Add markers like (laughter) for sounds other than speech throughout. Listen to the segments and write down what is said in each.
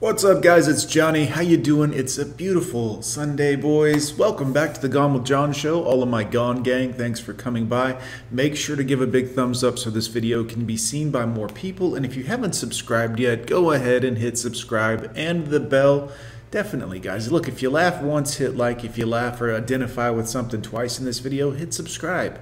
What's up, guys? It's Johnny. How you doing? It's a beautiful Sunday, boys. Welcome back to the Gone with John show. All of my Gone gang, thanks for coming by. Make sure to give a big thumbs up so this video can be seen by more people. And if you haven't subscribed yet, go ahead and hit subscribe and the bell. Definitely, guys. Look, if you laugh once, hit like. If you laugh or identify with something twice in this video, hit subscribe.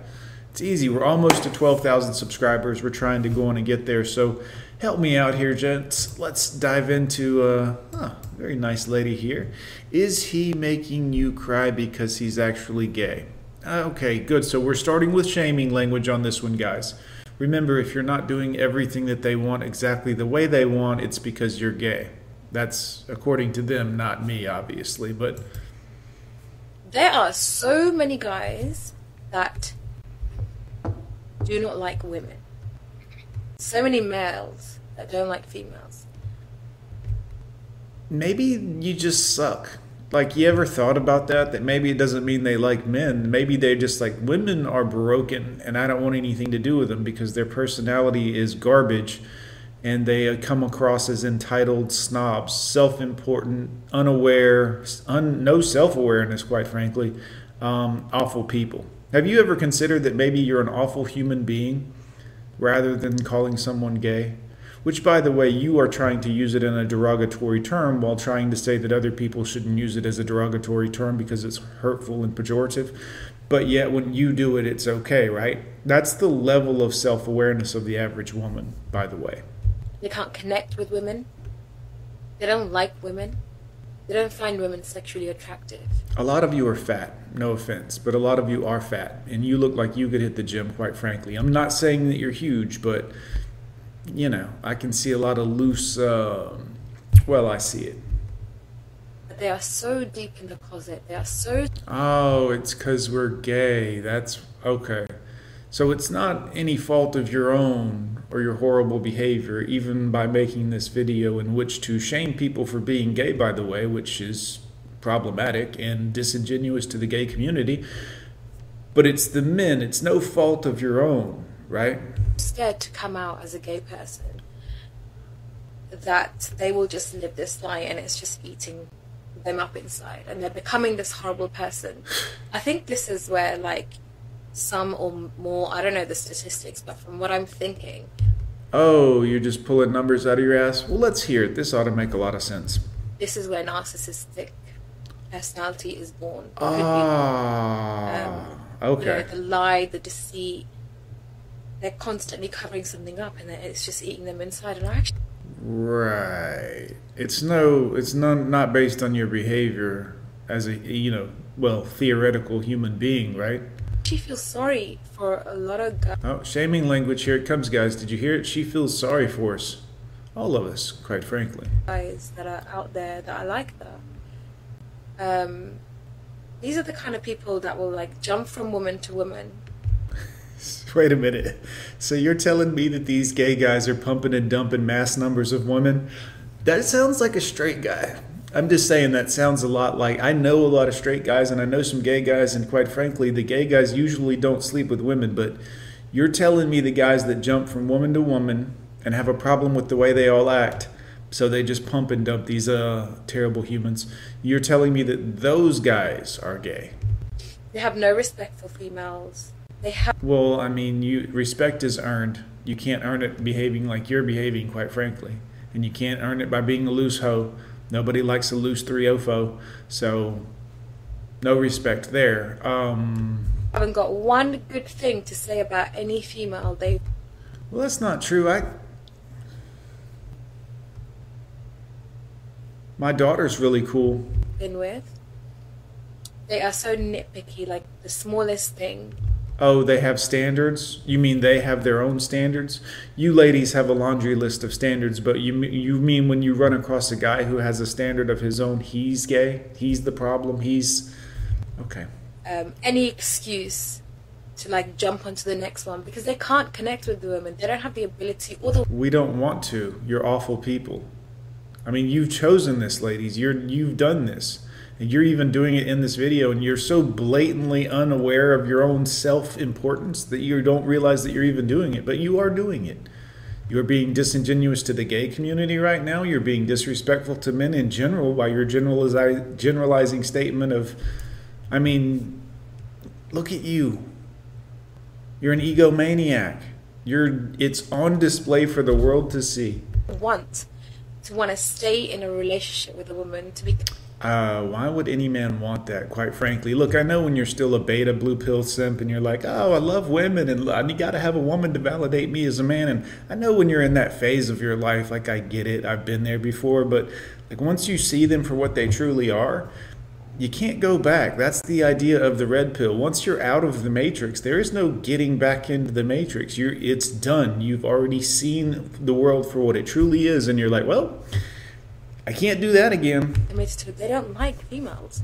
It's easy. We're almost to 12,000 subscribers. We're trying to go on and get there. So help me out here, gents. Let's dive into uh, oh, very nice lady here. Is he making you cry because he's actually gay? Uh, okay, good. So we're starting with shaming language on this one, guys. Remember, if you're not doing everything that they want exactly the way they want, it's because you're gay. That's according to them, not me, obviously. But there are so many guys that do not like women. So many males that don't like females. Maybe you just suck. Like, you ever thought about that? That maybe it doesn't mean they like men. Maybe they're just like women are broken and I don't want anything to do with them because their personality is garbage and they come across as entitled snobs, self important, unaware, un- no self awareness, quite frankly, um, awful people. Have you ever considered that maybe you're an awful human being rather than calling someone gay? Which, by the way, you are trying to use it in a derogatory term while trying to say that other people shouldn't use it as a derogatory term because it's hurtful and pejorative. But yet, when you do it, it's okay, right? That's the level of self awareness of the average woman, by the way. They can't connect with women, they don't like women, they don't find women sexually attractive. A lot of you are fat, no offense, but a lot of you are fat, and you look like you could hit the gym, quite frankly. I'm not saying that you're huge, but you know, I can see a lot of loose. Uh, well, I see it. They are so deep in the closet. They are so. Oh, it's because we're gay. That's okay. So it's not any fault of your own or your horrible behavior, even by making this video in which to shame people for being gay, by the way, which is problematic and disingenuous to the gay community. But it's the men, it's no fault of your own, right? Scared to come out as a gay person, that they will just live this lie and it's just eating them up inside and they're becoming this horrible person. I think this is where, like, some or more, I don't know the statistics, but from what I'm thinking. Oh, you're just pulling numbers out of your ass? Well, let's hear it. This ought to make a lot of sense. This is where narcissistic personality is born. Ah, um, okay. You know, the lie, the deceit. They're constantly covering something up, and it's just eating them inside. And actually, right, it's no, it's not based on your behavior as a you know, well, theoretical human being, right? She feels sorry for a lot of guys. Oh, shaming language. Here it comes, guys. Did you hear it? She feels sorry for us. All of us, quite frankly. Guys that are out there that are like that. Um, these are the kind of people that will like jump from woman to woman. (laughs) Wait a minute. So you're telling me that these gay guys are pumping and dumping mass numbers of women? That sounds like a straight guy. I'm just saying that sounds a lot like I know a lot of straight guys and I know some gay guys, and quite frankly, the gay guys usually don't sleep with women. But you're telling me the guys that jump from woman to woman and have a problem with the way they all act, so they just pump and dump these uh, terrible humans. You're telling me that those guys are gay. They have no respect for females. They have. Well, I mean, you respect is earned. You can't earn it behaving like you're behaving, quite frankly, and you can't earn it by being a loose hoe Nobody likes a loose 3 OFO, so no respect there. Um, I haven't got one good thing to say about any female they. Well, that's not true. I. My daughter's really cool. Been with. They are so nitpicky, like the smallest thing Oh, they have standards? You mean they have their own standards? You ladies have a laundry list of standards, but you you mean when you run across a guy who has a standard of his own, he's gay? He's the problem? He's okay. Um, any excuse to like jump onto the next one because they can't connect with the women. They don't have the ability or the We don't want to. You're awful people. I mean, you've chosen this, ladies. You're you've done this you're even doing it in this video and you're so blatantly unaware of your own self-importance that you don't realize that you're even doing it but you are doing it You're being disingenuous to the gay community right now. You're being disrespectful to men in general by your generalizi- generalizing statement of, I mean, look at you. You're an egomaniac. You're it's on display for the world to see. Want to want to stay in a relationship with a woman to be Uh, why would any man want that, quite frankly? Look, I know when you're still a beta blue pill simp and you're like, oh, I love women and I got to have a woman to validate me as a man. And I know when you're in that phase of your life, like, I get it. I've been there before. But, like, once you see them for what they truly are, you can't go back. That's the idea of the red pill. Once you're out of the matrix, there is no getting back into the matrix. You're, it's done. You've already seen the world for what it truly is. And you're like, well, I can't do that again. admitted to they don't like females.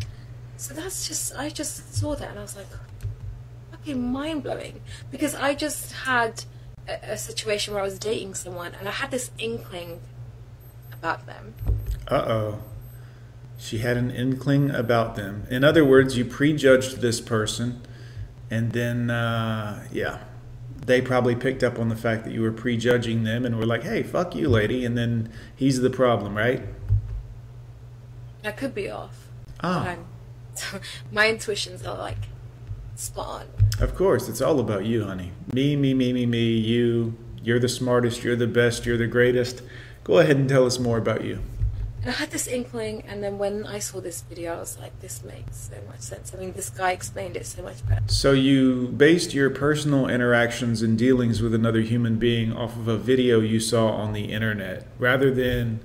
So that's just I just saw that and I was like fucking mind blowing. Because I just had a, a situation where I was dating someone and I had this inkling about them. Uh oh. She had an inkling about them. In other words, you prejudged this person, and then, uh, yeah, they probably picked up on the fact that you were prejudging them and were like, hey, fuck you, lady. And then he's the problem, right? I could be off. Ah. (laughs) my intuitions are like spot on. Of course, it's all about you, honey. Me, me, me, me, me, you. You're the smartest, you're the best, you're the greatest. Go ahead and tell us more about you. And I had this inkling, and then when I saw this video, I was like, this makes so much sense. I mean, this guy explained it so much better. So you based your personal interactions and dealings with another human being off of a video you saw on the internet, rather than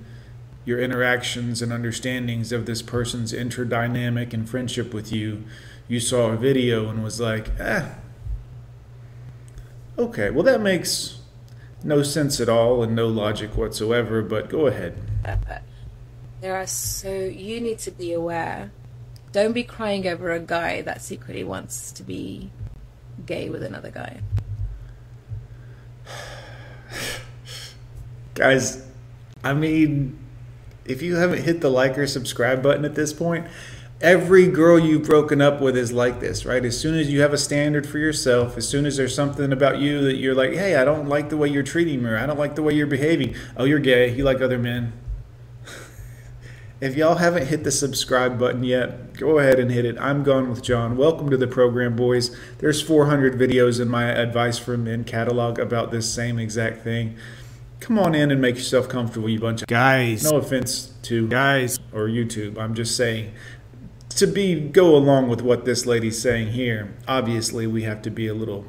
your interactions and understandings of this person's interdynamic and friendship with you. You saw a video and was like, eh. Okay, well that makes no sense at all and no logic whatsoever, but go ahead. There are so you need to be aware. Don't be crying over a guy that secretly wants to be gay with another guy. (sighs) Guys, I mean, if you haven't hit the like or subscribe button at this point, every girl you've broken up with is like this, right? As soon as you have a standard for yourself, as soon as there's something about you that you're like, hey, I don't like the way you're treating me, or I don't like the way you're behaving. Oh, you're gay. You like other men. (laughs) if y'all haven't hit the subscribe button yet, go ahead and hit it. I'm Gone with John. Welcome to the program, boys. There's 400 videos in my Advice for Men catalog about this same exact thing. Come on in and make yourself comfortable, you bunch of Guys. no offense to guys or YouTube. I'm just saying to be go along with what this lady's saying here. Obviously, we have to be a little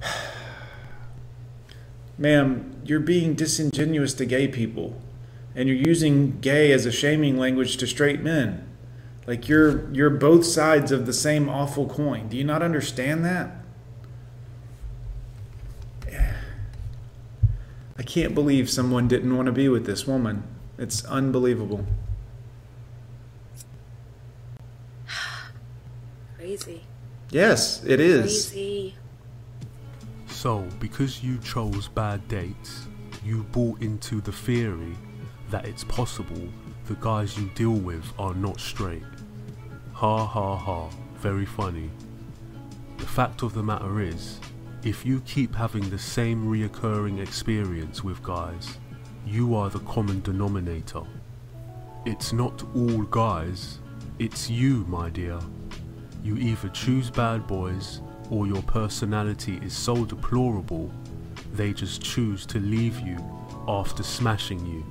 (sighs) Ma'am, you're being disingenuous to gay people and you're using gay as a shaming language to straight men. Like you're you're both sides of the same awful coin. Do you not understand that? I can't believe someone didn't want to be with this woman. It's unbelievable. (sighs) Crazy. Yes, it is. Crazy. So, because you chose bad dates, you bought into the theory that it's possible the guys you deal with are not straight. Ha ha ha, very funny. The fact of the matter is, if you keep having the same reoccurring experience with guys, you are the common denominator. It's not all guys, it's you, my dear. You either choose bad boys or your personality is so deplorable they just choose to leave you after smashing you.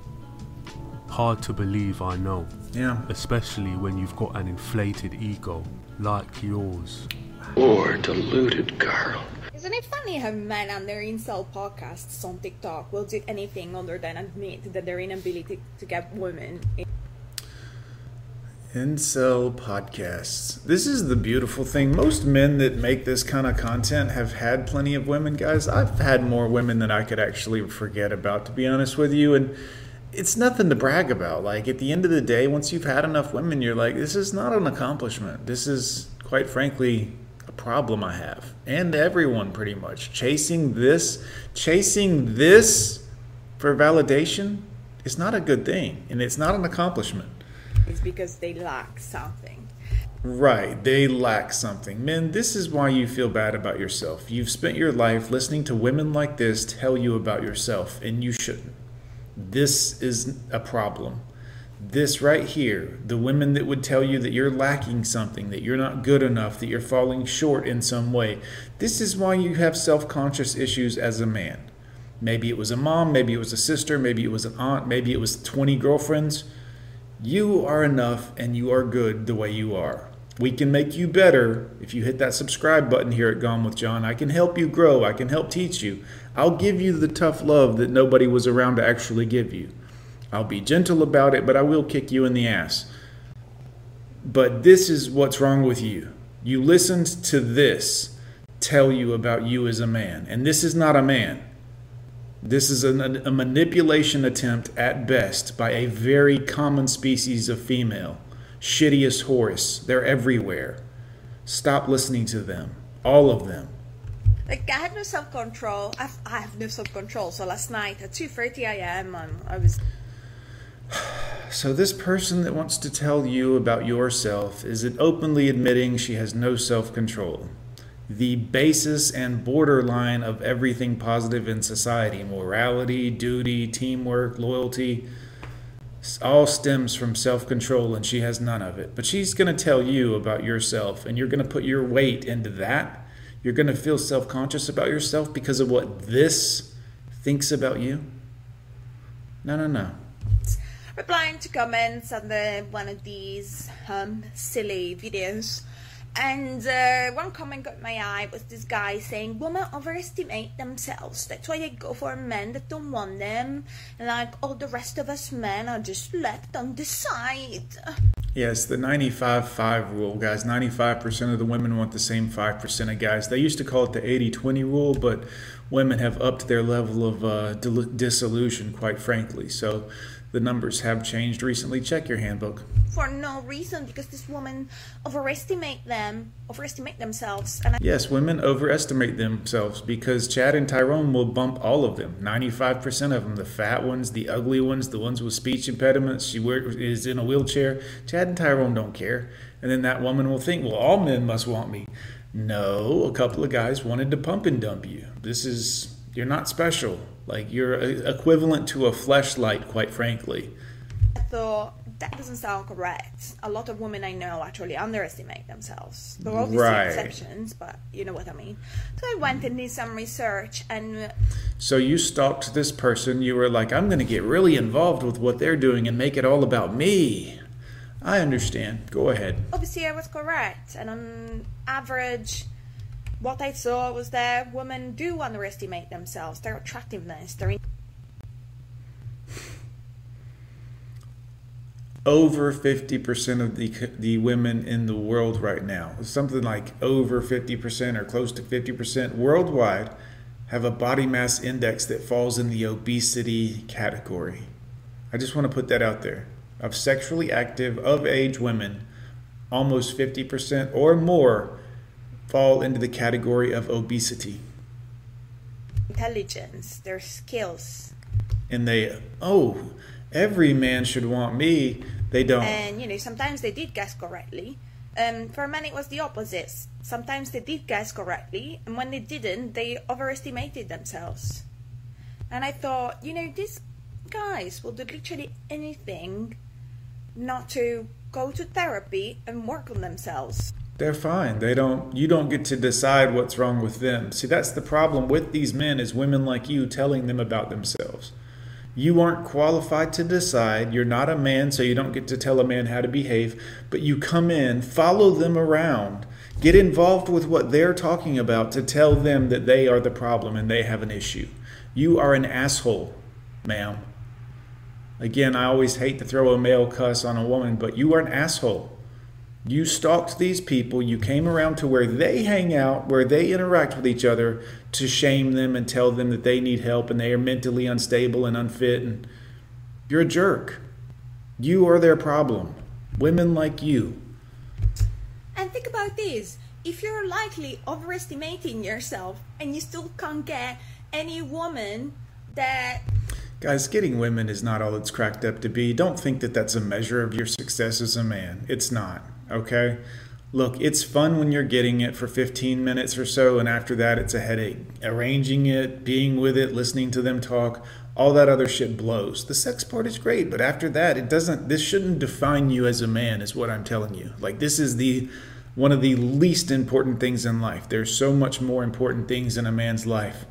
Hard to believe, I know, Yeah. especially when you've got an inflated ego like yours. Poor deluded girl. Isn't it funny how men and their incel podcasts on TikTok will do anything other than admit that their inability to get women in. Incel podcasts. This is the beautiful thing. Most men that make this kind of content have had plenty of women, guys. I've had more women than I could actually forget about, to be honest with you. And it's nothing to brag about. Like, at the end of the day, once you've had enough women, you're like, this is not an accomplishment. This is, quite frankly, a problem I have. And everyone, pretty much. Chasing this, chasing this for validation is not a good thing. And it's not an accomplishment. is because they lack something. Right, they lack something. Men, this is why you feel bad about yourself. You've spent your life listening to women like this tell you about yourself, and you shouldn't. This is a problem. This right here, the women that would tell you that you're lacking something, that you're not good enough, that you're falling short in some way, this is why you have self conscious issues as a man. Maybe it was a mom, maybe it was a sister, maybe it was an aunt, maybe it was 20 girlfriends. You are enough and you are good the way you are. We can make you better if you hit that subscribe button here at Gone with John. I can help you grow, I can help teach you. I'll give you the tough love that nobody was around to actually give you. I'll be gentle about it, but I will kick you in the ass. But this is what's wrong with you. You listened to this tell you about you as a man, and this is not a man. This is a, a manipulation attempt at best by a very common species of female. Shittiest horse. They're everywhere. Stop listening to them. All of them. Like I had no self control. I have no self control. So last night at two thirty a.m. Um, I was. So this person that wants to tell you about yourself is it openly admitting she has no self control. The basis and borderline of everything positive in society morality, duty, teamwork, loyalty all stems from self control, and she has none of it. But she's going to tell you about yourself, and you're going to put your weight into that you're going to feel self conscious about yourself because of what this thinks about you? No, no, no. Replying to comments under one of these um, silly videos. And uh, one comment got my eye was this guy saying women overestimate themselves. That's why they go for men that don't want them. Like all the rest of us men are just left on the side. Yes, the 95 5 rule, guys. 95% of the women want the same 5% of guys. They used to call it the 80 20 rule, but women have upped their level of uh, disillusion, quite frankly. So the numbers have changed recently. Check your handbook. For no reason, because this woman overestimate them, overestimate themselves. And I- yes, women overestimate themselves because Chad and Tyrone will bump all of them. Ninety-five percent of them, the fat ones, the ugly ones, the ones with speech impediments. She is in a wheelchair. Chad and Tyrone don't care, and then that woman will think, well, all men must want me. No, a couple of guys wanted to pump and dump you. This is you're not special. Like you're equivalent to a fleshlight, quite frankly. I thought that doesn't sound correct. A lot of women I know actually underestimate themselves. There are obviously right. exceptions, but you know what I mean. So I went and did some research and. So you stalked this person. You were like, I'm going to get really involved with what they're doing and make it all about me. I understand. Go ahead. Obviously, I was correct. And on average, what I saw was that women do underestimate themselves, their attractiveness, their. over 50% of the the women in the world right now, something like over 50% or close to 50% worldwide, have a body mass index that falls in the obesity category. I just want to put that out there. Of sexually active of age women, almost 50% or more fall into the category of obesity. Intelligence, their skills. And they, oh, every man should want me. They don't. And, you know, sometimes they did guess correctly. Um, for men, it was the opposite. Sometimes they did guess correctly, and when they didn't, they overestimated themselves. And I thought, you know, these guys will do literally anything not to go to therapy and work on themselves. They're fine. They don't you don't get to decide what's wrong with them. See, that's the problem with these men is women like you telling them about themselves. You aren't qualified to decide. You're not a man, so you don't get to tell a man how to behave, but you come in, follow them around, get involved with what they're talking about to tell them that they are the problem and they have an issue. You are an asshole, ma'am. Again, I always hate to throw a male cuss on a woman, but you are an asshole. You stalked these people, you came around to where they hang out, where they interact with each other to shame them and tell them that they need help and they are mentally unstable and unfit and you're a jerk. You are their problem. Women like you. And think about this. If you're likely overestimating yourself and you still can't get any woman that Guys, getting women is not all it's cracked up to be. Don't think that that's a measure of your success as a man. It's not okay? Look, it's fun when you're getting it for 15 minutes or so, and after that, it's a headache. Arranging it, being with it, listening to them talk, all that other shit blows. The sex part is great, but after that, it doesn't, this shouldn't define you as a man, is what I'm telling you. Like, this is the, one of the least important things in life. There's so much more important things in a man's life.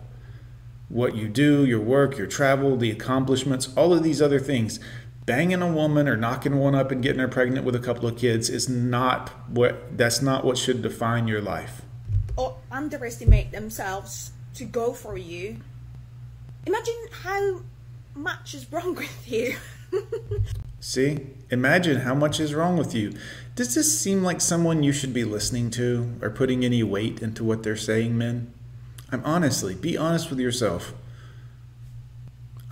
What you do, your work, your travel, the accomplishments, all of these other things banging a woman or knocking one up and getting her pregnant with a couple of kids is not what that's not what should define your life. Or underestimate themselves to go for you. Imagine how much is wrong (laughs) with you. See? Imagine how much is wrong with you. Does this seem like someone you should be listening to or putting any weight into what they're saying men? I'm honestly be honest with yourself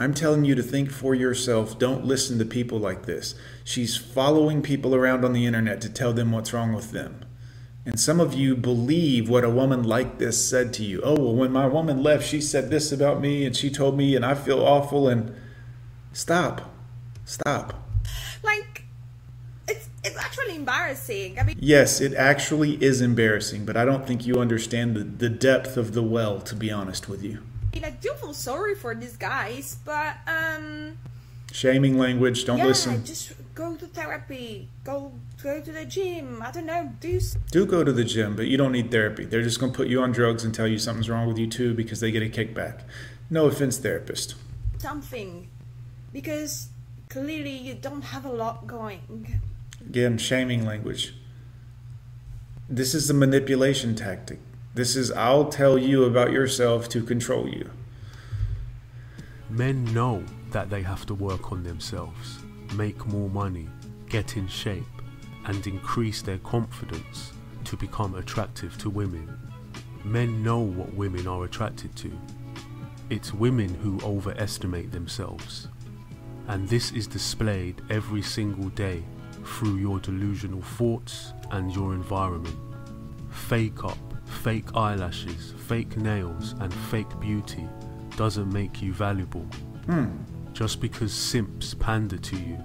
I'm telling you to think for yourself. Don't listen to people like this. She's following people around on the internet to tell them what's wrong with them. And some of you believe what a woman like this said to you. Oh, well, when my woman left, she said this about me and she told me, and I feel awful. And stop. Stop. Like, it's, it's actually embarrassing. I mean, yes, it actually is embarrassing, but I don't think you understand the, the depth of the well, to be honest with you. I do feel sorry for these guys, but um. Shaming language. Don't yeah, listen. just go to therapy. Go go to the gym. I don't know. Do do go to the gym, but you don't need therapy. They're just gonna put you on drugs and tell you something's wrong with you too because they get a kickback. No offense, therapist. Something, because clearly you don't have a lot going. Again, shaming language. This is a manipulation tactic. This is, I'll tell you about yourself to control you. Men know that they have to work on themselves, make more money, get in shape, and increase their confidence to become attractive to women. Men know what women are attracted to. It's women who overestimate themselves. And this is displayed every single day through your delusional thoughts and your environment. Fake up Fake eyelashes, fake nails, and fake beauty doesn't make you valuable. Hmm. Just because simps pander to you,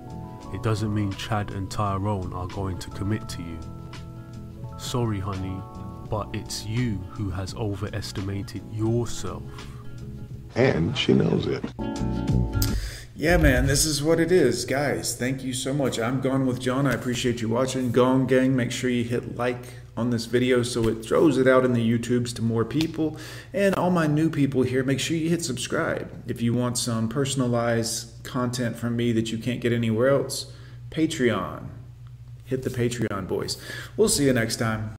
it doesn't mean Chad and Tyrone are going to commit to you. Sorry, honey, but it's you who has overestimated yourself. And she knows it. Yeah, man, this is what it is. Guys, thank you so much. I'm Gone with John. I appreciate you watching. Gone Gang, make sure you hit like, on this video so it throws it out in the YouTubes to more people. And all my new people here, make sure you hit subscribe. If you want some personalized content from me that you can't get anywhere else, Patreon. Hit the Patreon, boys. We'll see you next time.